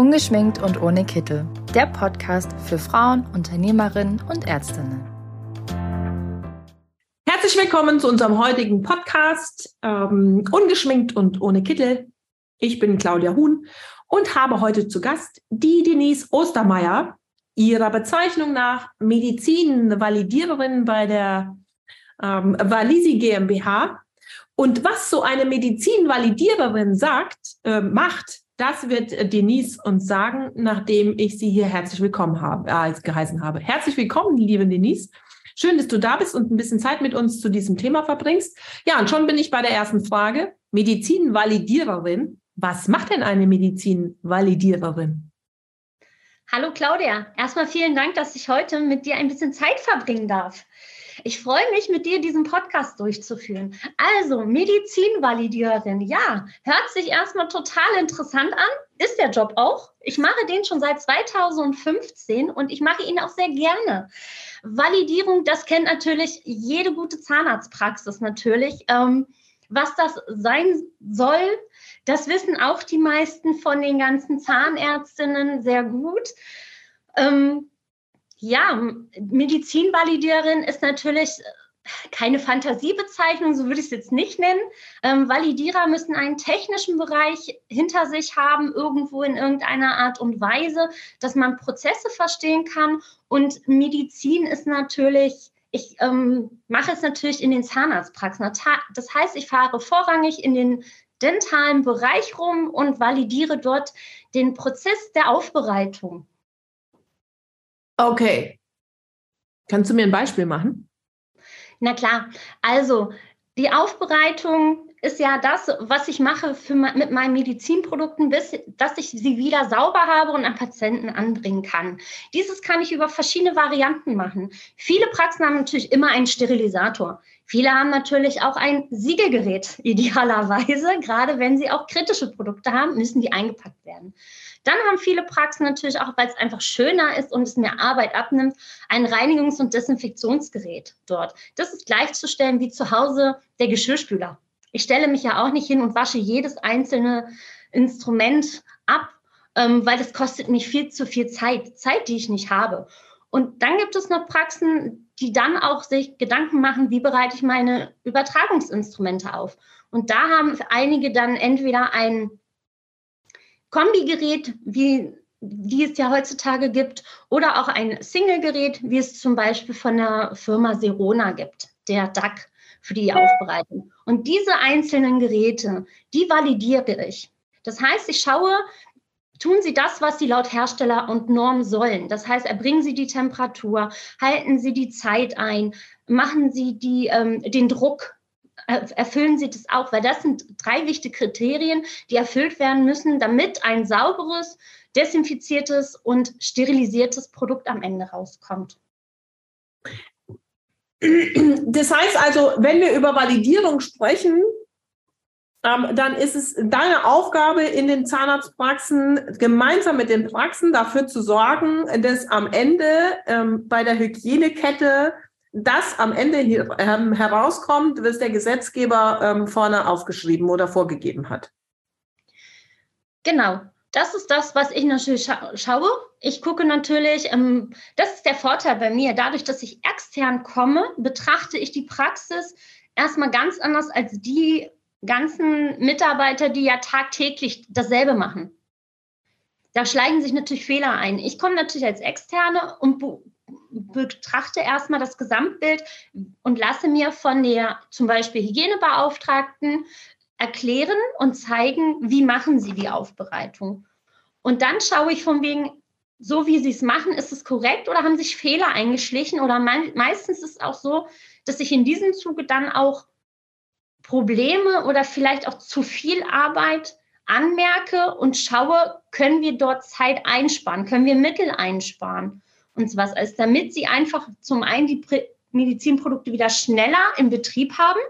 Ungeschminkt und ohne Kittel. Der Podcast für Frauen, Unternehmerinnen und Ärztinnen. Herzlich willkommen zu unserem heutigen Podcast ähm, Ungeschminkt und ohne Kittel. Ich bin Claudia Huhn und habe heute zu Gast die Denise Ostermeier, ihrer Bezeichnung nach Medizin-Validiererin bei der ähm, Valisi GmbH. Und was so eine Medizinvalidiererin sagt, äh, macht, das wird äh, Denise uns sagen, nachdem ich sie hier herzlich willkommen habe, äh, geheißen habe. Herzlich willkommen, liebe Denise. Schön, dass du da bist und ein bisschen Zeit mit uns zu diesem Thema verbringst. Ja, und schon bin ich bei der ersten Frage. Medizinvalidiererin. Was macht denn eine Medizinvalidiererin? Hallo Claudia, erstmal vielen Dank, dass ich heute mit dir ein bisschen Zeit verbringen darf. Ich freue mich, mit dir diesen Podcast durchzuführen. Also, Medizinvalidiererin, ja, hört sich erstmal total interessant an. Ist der Job auch. Ich mache den schon seit 2015 und ich mache ihn auch sehr gerne. Validierung, das kennt natürlich jede gute Zahnarztpraxis natürlich. Ähm, was das sein soll, das wissen auch die meisten von den ganzen Zahnärztinnen sehr gut. Ähm, ja, Medizinvalidierin ist natürlich äh, keine Fantasiebezeichnung, so würde ich es jetzt nicht nennen. Ähm, Validierer müssen einen technischen Bereich hinter sich haben, irgendwo in irgendeiner Art und Weise, dass man Prozesse verstehen kann. Und Medizin ist natürlich, ich ähm, mache es natürlich in den Zahnarztpraxen. Das heißt, ich fahre vorrangig in den dentalen Bereich rum und validiere dort den Prozess der Aufbereitung. Okay. Kannst du mir ein Beispiel machen? Na klar. Also die Aufbereitung ist ja das, was ich mache für, mit meinen Medizinprodukten, bis, dass ich sie wieder sauber habe und an Patienten anbringen kann. Dieses kann ich über verschiedene Varianten machen. Viele Praxen haben natürlich immer einen Sterilisator. Viele haben natürlich auch ein Siegelgerät, idealerweise. Gerade wenn sie auch kritische Produkte haben, müssen die eingepackt werden. Dann haben viele Praxen natürlich auch, weil es einfach schöner ist und es mehr Arbeit abnimmt, ein Reinigungs- und Desinfektionsgerät dort. Das ist gleichzustellen wie zu Hause der Geschirrspüler. Ich stelle mich ja auch nicht hin und wasche jedes einzelne Instrument ab, ähm, weil das kostet mich viel zu viel Zeit, Zeit, die ich nicht habe. Und dann gibt es noch Praxen, die dann auch sich Gedanken machen, wie bereite ich meine Übertragungsinstrumente auf. Und da haben einige dann entweder ein Kombigerät, wie, wie es ja heutzutage gibt, oder auch ein Single-Gerät, wie es zum Beispiel von der Firma Serona gibt, der DAC für die Aufbereitung. Und diese einzelnen Geräte, die validiere ich. Das heißt, ich schaue, tun Sie das, was Sie laut Hersteller und Norm sollen. Das heißt, erbringen Sie die Temperatur, halten Sie die Zeit ein, machen Sie die, ähm, den Druck erfüllen Sie das auch? Weil das sind drei wichtige Kriterien, die erfüllt werden müssen, damit ein sauberes, desinfiziertes und sterilisiertes Produkt am Ende rauskommt. Das heißt also, wenn wir über Validierung sprechen, dann ist es deine Aufgabe in den Zahnarztpraxen, gemeinsam mit den Praxen dafür zu sorgen, dass am Ende ähm, bei der Hygienekette das am Ende hier, ähm, herauskommt, was der Gesetzgeber ähm, vorne aufgeschrieben oder vorgegeben hat. Genau. Das ist das, was ich natürlich scha schaue. Ich gucke natürlich, ähm, das ist der Vorteil bei mir. Dadurch, dass ich extern komme, betrachte ich die Praxis erstmal ganz anders als die ganzen Mitarbeiter, die ja tagtäglich dasselbe machen. Da schleichen sich natürlich Fehler ein. Ich komme natürlich als Externe und betrachte erstmal das Gesamtbild und lasse mir von der zum Beispiel Hygienebeauftragten erklären und zeigen, wie machen sie die Aufbereitung. Und dann schaue ich von wegen, so wie sie es machen, ist es korrekt oder haben sich Fehler eingeschlichen? Oder me meistens ist es auch so, dass ich in diesem Zuge dann auch Probleme oder vielleicht auch zu viel Arbeit anmerke und schaue, können wir dort Zeit einsparen, können wir Mittel einsparen und was als damit sie einfach zum einen die Medizinprodukte wieder schneller im Betrieb haben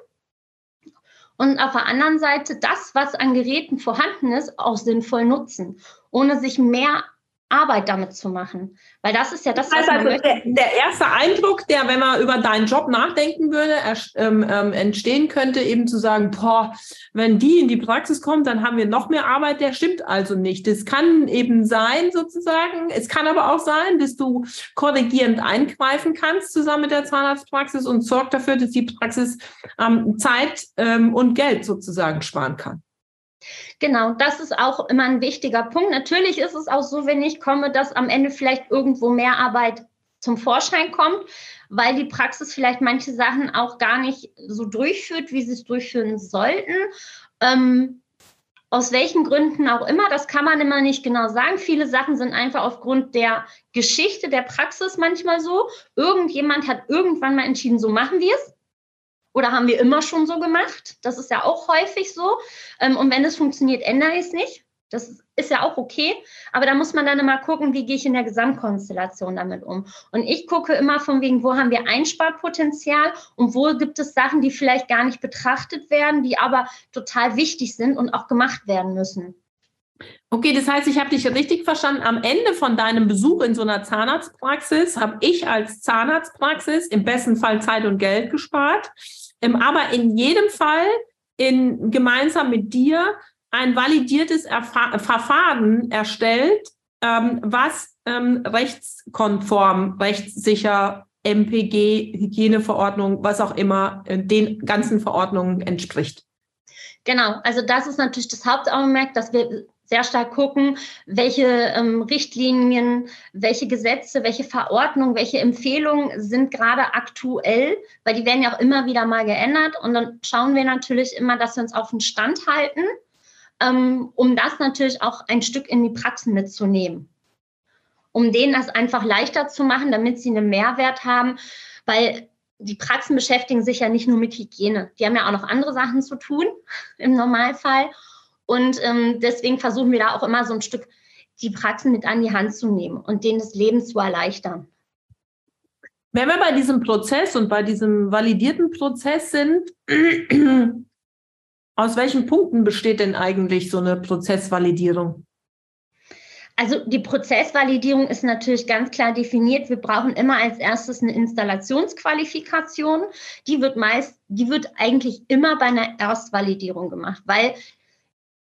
und auf der anderen Seite das, was an Geräten vorhanden ist, auch sinnvoll nutzen, ohne sich mehr Arbeit damit zu machen. Weil das ist ja das, was also der, der, erste Eindruck, der, wenn man über deinen Job nachdenken würde, ähm, ähm, entstehen könnte, eben zu sagen, boah, wenn die in die Praxis kommt, dann haben wir noch mehr Arbeit, der stimmt also nicht. Das kann eben sein, sozusagen. Es kann aber auch sein, dass du korrigierend eingreifen kannst zusammen mit der Zahnarztpraxis und sorgt dafür, dass die Praxis ähm, Zeit ähm, und Geld sozusagen sparen kann. Genau, das ist auch immer ein wichtiger Punkt. Natürlich ist es auch so, wenn ich komme, dass am Ende vielleicht irgendwo mehr Arbeit zum Vorschein kommt, weil die Praxis vielleicht manche Sachen auch gar nicht so durchführt, wie sie es durchführen sollten. Ähm, aus welchen Gründen auch immer, das kann man immer nicht genau sagen. Viele Sachen sind einfach aufgrund der Geschichte der Praxis manchmal so. Irgendjemand hat irgendwann mal entschieden, so machen wir es. Oder haben wir immer schon so gemacht? Das ist ja auch häufig so. Ähm, und wenn es funktioniert, ändere ich es nicht. Das ist ja auch okay. Aber da muss man dann immer gucken, wie gehe ich in der Gesamtkonstellation damit um. Und ich gucke immer von wegen, wo haben wir Einsparpotenzial und wo gibt es Sachen, die vielleicht gar nicht betrachtet werden, die aber total wichtig sind und auch gemacht werden müssen. Okay, das heißt, ich habe dich richtig verstanden. Am Ende von deinem Besuch in so einer Zahnarztpraxis habe ich als Zahnarztpraxis im besten Fall Zeit und Geld gespart, ähm, aber in jedem Fall in, gemeinsam mit dir ein validiertes Erfa Verfahren erstellt, ähm, was ähm, rechtskonform, rechtssicher, MPG, Hygieneverordnung, was auch immer, äh, den ganzen Verordnungen entspricht. Genau, also das ist natürlich das Hauptaugenmerk, dass wir sehr stark gucken, welche ähm, Richtlinien, welche Gesetze, welche Verordnungen, welche Empfehlungen sind gerade aktuell, weil die werden ja auch immer wieder mal geändert. Und dann schauen wir natürlich immer, dass wir uns auf den Stand halten, ähm, um das natürlich auch ein Stück in die Praxis mitzunehmen. Um denen das einfach leichter zu machen, damit sie einen Mehrwert haben, weil die Praxen beschäftigen sich ja nicht nur mit Hygiene. Die haben ja auch noch andere Sachen zu tun im Normalfall. Und ähm, deswegen versuchen wir da auch immer so ein Stück die Praxen mit an die Hand zu nehmen und denen das Leben zu erleichtern. Wenn wir bei diesem Prozess und bei diesem validierten Prozess sind, aus welchen Punkten besteht denn eigentlich so eine Prozessvalidierung? Also die Prozessvalidierung ist natürlich ganz klar definiert. Wir brauchen immer als erstes eine Installationsqualifikation. Die wird meist, die wird eigentlich immer bei einer Erstvalidierung gemacht, weil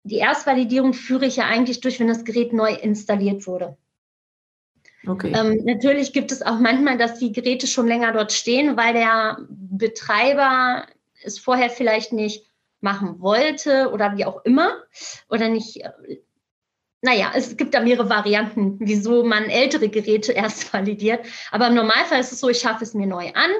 die Erstvalidierung führe ich ja eigentlich durch, wenn das Gerät neu installiert wurde. Okay. Ähm, natürlich gibt es auch manchmal, dass die Geräte schon länger dort stehen, weil der Betreiber es vorher vielleicht nicht machen wollte oder wie auch immer oder nicht. Äh, naja, es gibt da mehrere Varianten, wieso man ältere Geräte erst validiert. Aber im Normalfall ist es so, ich schaffe es mir neu an,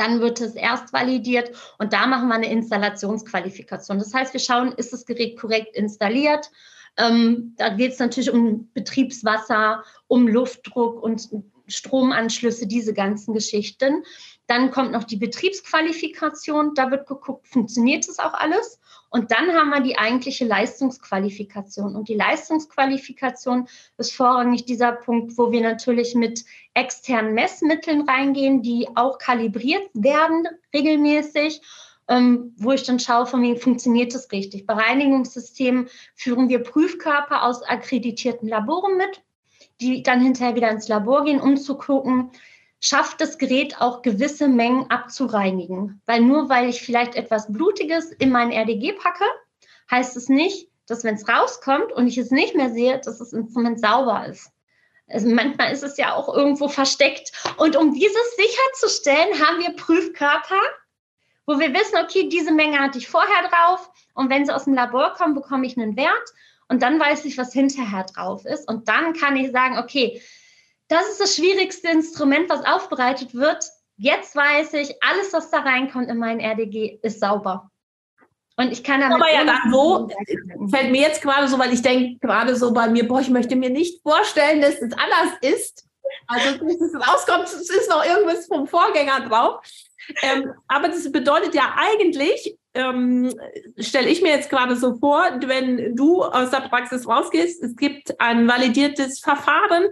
dann wird es erst validiert und da machen wir eine Installationsqualifikation. Das heißt, wir schauen, ist das Gerät korrekt installiert? Ähm, da geht es natürlich um Betriebswasser, um Luftdruck und Stromanschlüsse, diese ganzen Geschichten. Dann kommt noch die Betriebsqualifikation. Da wird geguckt, funktioniert das auch alles? Und dann haben wir die eigentliche Leistungsqualifikation. Und die Leistungsqualifikation ist vorrangig dieser Punkt, wo wir natürlich mit externen Messmitteln reingehen, die auch kalibriert werden regelmäßig. Ähm, wo ich dann schaue, von wem funktioniert das richtig. Bei Reinigungssystemen führen wir Prüfkörper aus akkreditierten Laboren mit, die dann hinterher wieder ins Labor gehen, um zu gucken, schafft das Gerät auch gewisse Mengen abzureinigen. Weil nur weil ich vielleicht etwas Blutiges in mein RDG packe, heißt es nicht, dass wenn es rauskommt und ich es nicht mehr sehe, dass das Instrument sauber ist. Also manchmal ist es ja auch irgendwo versteckt. Und um dieses sicherzustellen, haben wir Prüfkörper, wo wir wissen, okay, diese Menge hatte ich vorher drauf. Und wenn sie aus dem Labor kommen, bekomme ich einen Wert. Und dann weiß ich, was hinterher drauf ist. Und dann kann ich sagen, okay, das ist das schwierigste Instrument, was aufbereitet wird. Jetzt weiß ich, alles, was da reinkommt in mein RDG, ist sauber. Und ich kann damit. Aber ja dann so, fällt mir jetzt gerade so, weil ich denke gerade so bei mir, boah, ich möchte mir nicht vorstellen, dass es anders ist. Also, bis es rauskommt, es ist noch irgendwas vom Vorgänger drauf. Ähm, aber das bedeutet ja eigentlich, ähm, stelle ich mir jetzt gerade so vor, wenn du aus der Praxis rausgehst, es gibt ein validiertes Verfahren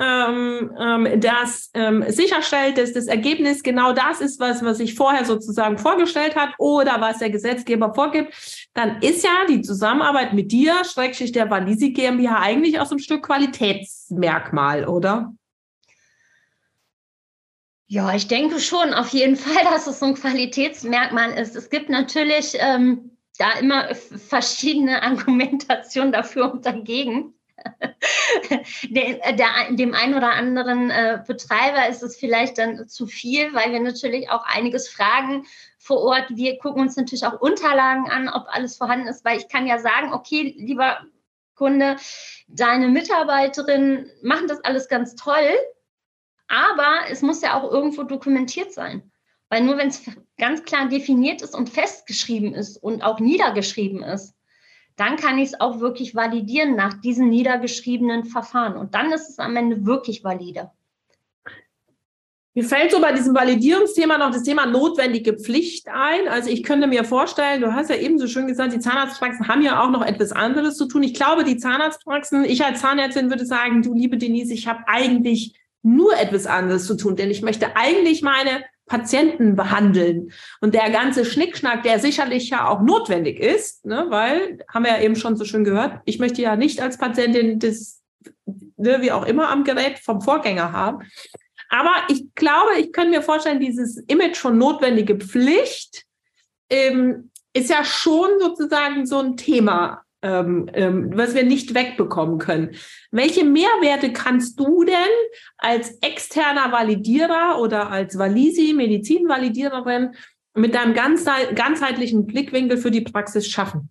das ähm, sicherstellt, dass das Ergebnis genau das ist, was, was sich vorher sozusagen vorgestellt hat oder was der Gesetzgeber vorgibt, dann ist ja die Zusammenarbeit mit dir, Schrägstrich der Valisi GmbH, eigentlich auch so ein Stück Qualitätsmerkmal, oder? Ja, ich denke schon auf jeden Fall, dass es so ein Qualitätsmerkmal ist. Es gibt natürlich ähm, da immer verschiedene Argumentationen dafür und dagegen. der, dem einen oder anderen äh, Betreiber ist es vielleicht dann zu viel, weil wir natürlich auch einiges fragen vor Ort. Wir gucken uns natürlich auch Unterlagen an, ob alles vorhanden ist, weil ich kann ja sagen, okay, lieber Kunde, deine Mitarbeiterinnen machen das alles ganz toll, aber es muss ja auch irgendwo dokumentiert sein. Weil nur wenn es ganz klar definiert ist und festgeschrieben ist und auch niedergeschrieben ist, dann kann ich es auch wirklich validieren nach diesen niedergeschriebenen Verfahren. Und dann ist es am Ende wirklich valide. Mir fällt so bei diesem Validierungsthema noch das Thema notwendige Pflicht ein. Also ich könnte mir vorstellen, du hast ja eben so schön gesagt, die Zahnarztpraxen haben ja auch noch etwas anderes zu tun. Ich glaube, die Zahnarztpraxen, ich als Zahnärztin würde sagen, du liebe Denise, ich habe eigentlich nur etwas anderes zu tun, denn ich möchte eigentlich meine Patienten behandeln. Und der ganze Schnickschnack, der sicherlich ja auch notwendig ist, ne, weil, haben wir ja eben schon so schön gehört, ich möchte ja nicht als Patientin das, ne, wie auch immer am Gerät vom Vorgänger haben. Aber ich glaube, ich könnte mir vorstellen, dieses Image von notwendige Pflicht ähm, ist ja schon sozusagen so ein Thema ähm, ähm, was wir nicht wegbekommen können. Welche Mehrwerte kannst du denn als externer Validierer oder als Valisi, Medizinvalidiererin mit deinem ganzheitlichen Blickwinkel für die Praxis schaffen?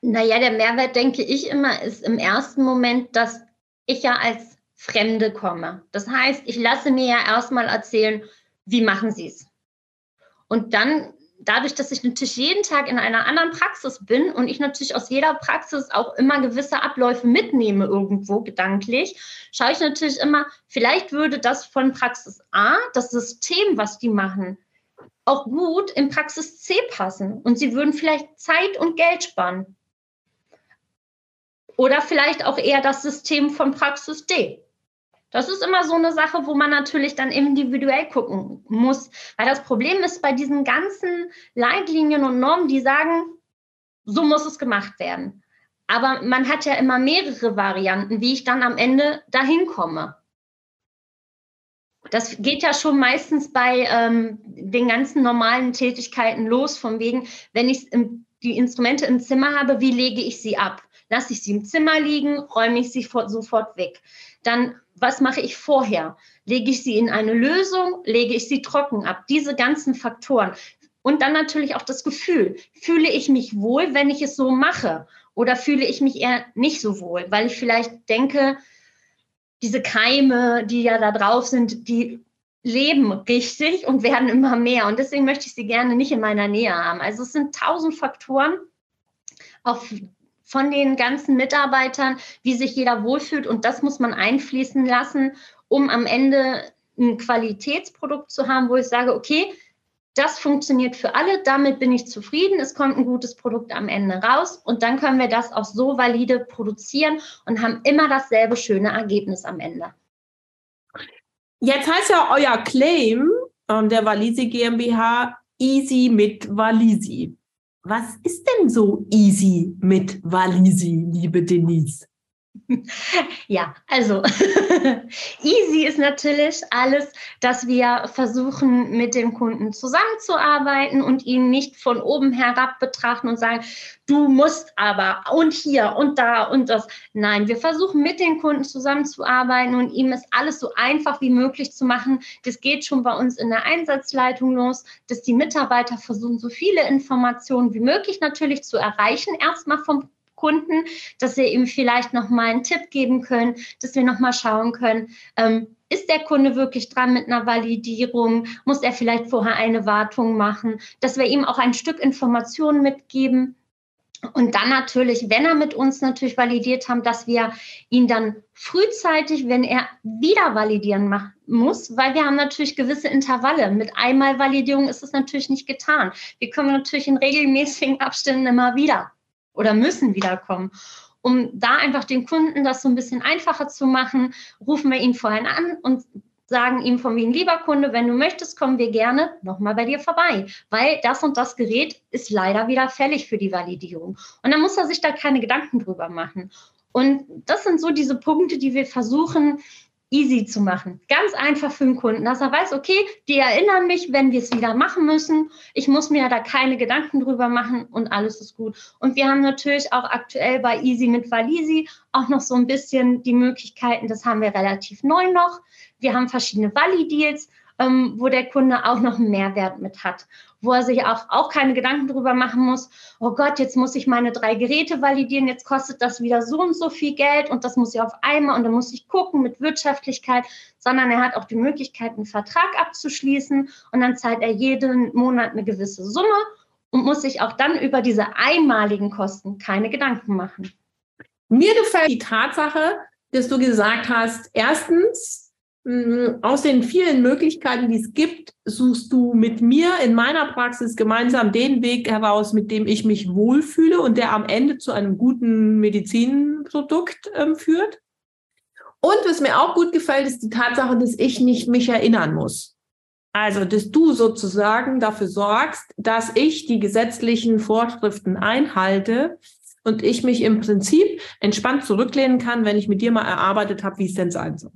Naja, der Mehrwert, denke ich immer, ist im ersten Moment, dass ich ja als Fremde komme. Das heißt, ich lasse mir ja erstmal erzählen, wie machen Sie es? Und dann dadurch, dass ich natürlich jeden Tag in einer anderen Praxis bin und ich natürlich aus jeder Praxis auch immer gewisse Abläufe mitnehme irgendwo gedanklich, schaue ich natürlich immer, vielleicht würde das von Praxis A, das System, was die machen, auch gut in Praxis C passen und sie würden vielleicht Zeit und Geld sparen. Oder vielleicht auch eher das System von Praxis D. Das ist immer so eine Sache, wo man natürlich dann individuell gucken muss. Weil das Problem ist bei diesen ganzen Leitlinien und Normen, die sagen, so muss es gemacht werden. Aber man hat ja immer mehrere Varianten, wie ich dann am Ende dahin komme. Das geht ja schon meistens bei ähm, den ganzen normalen Tätigkeiten los, von wegen, wenn ich die Instrumente im Zimmer habe, wie lege ich sie ab? Lasse ich sie im Zimmer liegen, räume ich sie sofort weg. Dann was mache ich vorher? Lege ich sie in eine Lösung? Lege ich sie trocken ab? Diese ganzen Faktoren. Und dann natürlich auch das Gefühl. Fühle ich mich wohl, wenn ich es so mache? Oder fühle ich mich eher nicht so wohl, weil ich vielleicht denke, diese Keime, die ja da drauf sind, die leben richtig und werden immer mehr. Und deswegen möchte ich sie gerne nicht in meiner Nähe haben. Also es sind tausend Faktoren, auf von den ganzen Mitarbeitern, wie sich jeder wohlfühlt. Und das muss man einfließen lassen, um am Ende ein Qualitätsprodukt zu haben, wo ich sage, okay, das funktioniert für alle, damit bin ich zufrieden, es kommt ein gutes Produkt am Ende raus und dann können wir das auch so valide produzieren und haben immer dasselbe schöne Ergebnis am Ende. Jetzt heißt ja euer Claim ähm, der Valisi GmbH Easy mit Valisi. Was ist denn so easy mit Walisi, liebe Denise? Ja, also easy ist natürlich alles, dass wir versuchen, mit dem Kunden zusammenzuarbeiten und ihn nicht von oben herab betrachten und sagen, du musst aber und hier und da und das. Nein, wir versuchen mit den Kunden zusammenzuarbeiten und ihm es alles so einfach wie möglich zu machen. Das geht schon bei uns in der Einsatzleitung los, dass die Mitarbeiter versuchen, so viele Informationen wie möglich natürlich zu erreichen, erstmal vom Kunden, dass wir ihm vielleicht noch mal einen Tipp geben können, dass wir noch mal schauen können, ähm, ist der Kunde wirklich dran mit einer Validierung? Muss er vielleicht vorher eine Wartung machen? Dass wir ihm auch ein Stück Informationen mitgeben. Und dann natürlich, wenn er mit uns natürlich validiert haben, dass wir ihn dann frühzeitig, wenn er wieder validieren muss, weil wir haben natürlich gewisse Intervalle. Mit einmal Validierung ist es natürlich nicht getan. Wir kommen natürlich in regelmäßigen Abständen immer wieder oder müssen wiederkommen. um da einfach den Kunden das so ein bisschen einfacher zu machen, rufen wir ihn vorhin an und sagen ihm von wegen, lieber Kunde, wenn du möchtest, kommen wir gerne nochmal bei dir vorbei, weil das und das Gerät ist leider wieder fällig für die Validierung. Und dann muss er sich da keine Gedanken drüber machen. Und das sind so diese Punkte, die wir versuchen, easy zu machen. Ganz einfach für den Kunden, dass er weiß, okay, die erinnern mich, wenn wir es wieder machen müssen. Ich muss mir da keine Gedanken drüber machen und alles ist gut. Und wir haben natürlich auch aktuell bei Easy mit Valisi auch noch so ein bisschen die Möglichkeiten, das haben wir relativ neu noch. Wir haben verschiedene Vali-Deals ähm, wo der Kunde auch noch einen Mehrwert mit hat, wo er sich auch, auch keine Gedanken drüber machen muss, oh Gott, jetzt muss ich meine drei Geräte validieren, jetzt kostet das wieder so und so viel Geld und das muss ich auf einmal und dann muss ich gucken mit Wirtschaftlichkeit, sondern er hat auch die Möglichkeit, einen Vertrag abzuschließen und dann zahlt er jeden Monat eine gewisse Summe und muss sich auch dann über diese einmaligen Kosten keine Gedanken machen. Mir gefällt die Tatsache, dass du gesagt hast, erstens, aus den vielen Möglichkeiten, die es gibt, suchst du mit mir in meiner Praxis gemeinsam den Weg heraus, mit dem ich mich wohlfühle und der am Ende zu einem guten Medizinprodukt ähm, führt. Und was mir auch gut gefällt, ist die Tatsache, dass ich nicht mich erinnern muss. Also, dass du sozusagen dafür sorgst, dass ich die gesetzlichen Vorschriften einhalte und ich mich im Prinzip entspannt zurücklehnen kann, wenn ich mit dir mal erarbeitet habe, wie es denn sein soll.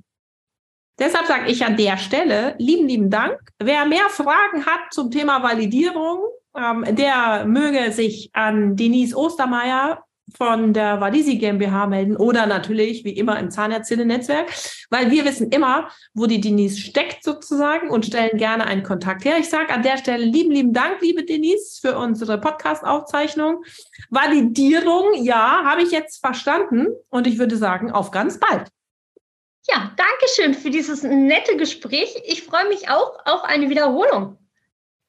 Deshalb sage ich an der Stelle lieben, lieben Dank. Wer mehr Fragen hat zum Thema Validierung, ähm, der möge sich an Denise Ostermeier von der Valisi GmbH melden oder natürlich wie immer im Zahnärztinnen-Netzwerk, weil wir wissen immer, wo die Denise steckt sozusagen und stellen gerne einen Kontakt her. Ich sage an der Stelle lieben, lieben Dank, liebe Denise, für unsere Podcast-Aufzeichnung. Validierung, ja, habe ich jetzt verstanden und ich würde sagen, auf ganz bald. Ja, danke schön für dieses nette Gespräch. Ich freue mich auch auf eine Wiederholung.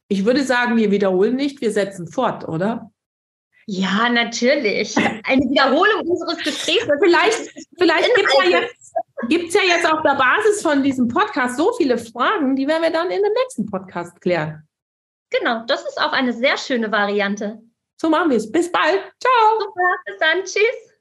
Ich würde sagen, wir wiederholen nicht, wir setzen fort, oder? Ja, natürlich. Eine Wiederholung unseres Gesprächs. Vielleicht, vielleicht gibt es ja, jetzt, gibt's ja jetzt auf der Basis von diesem Podcast so viele Fragen, die werden wir dann in dem nächsten Podcast klären. Genau, das ist auch eine sehr schöne Variante. So machen wir es. Bis bald. Ciao. Super, bis dann. Tschüss.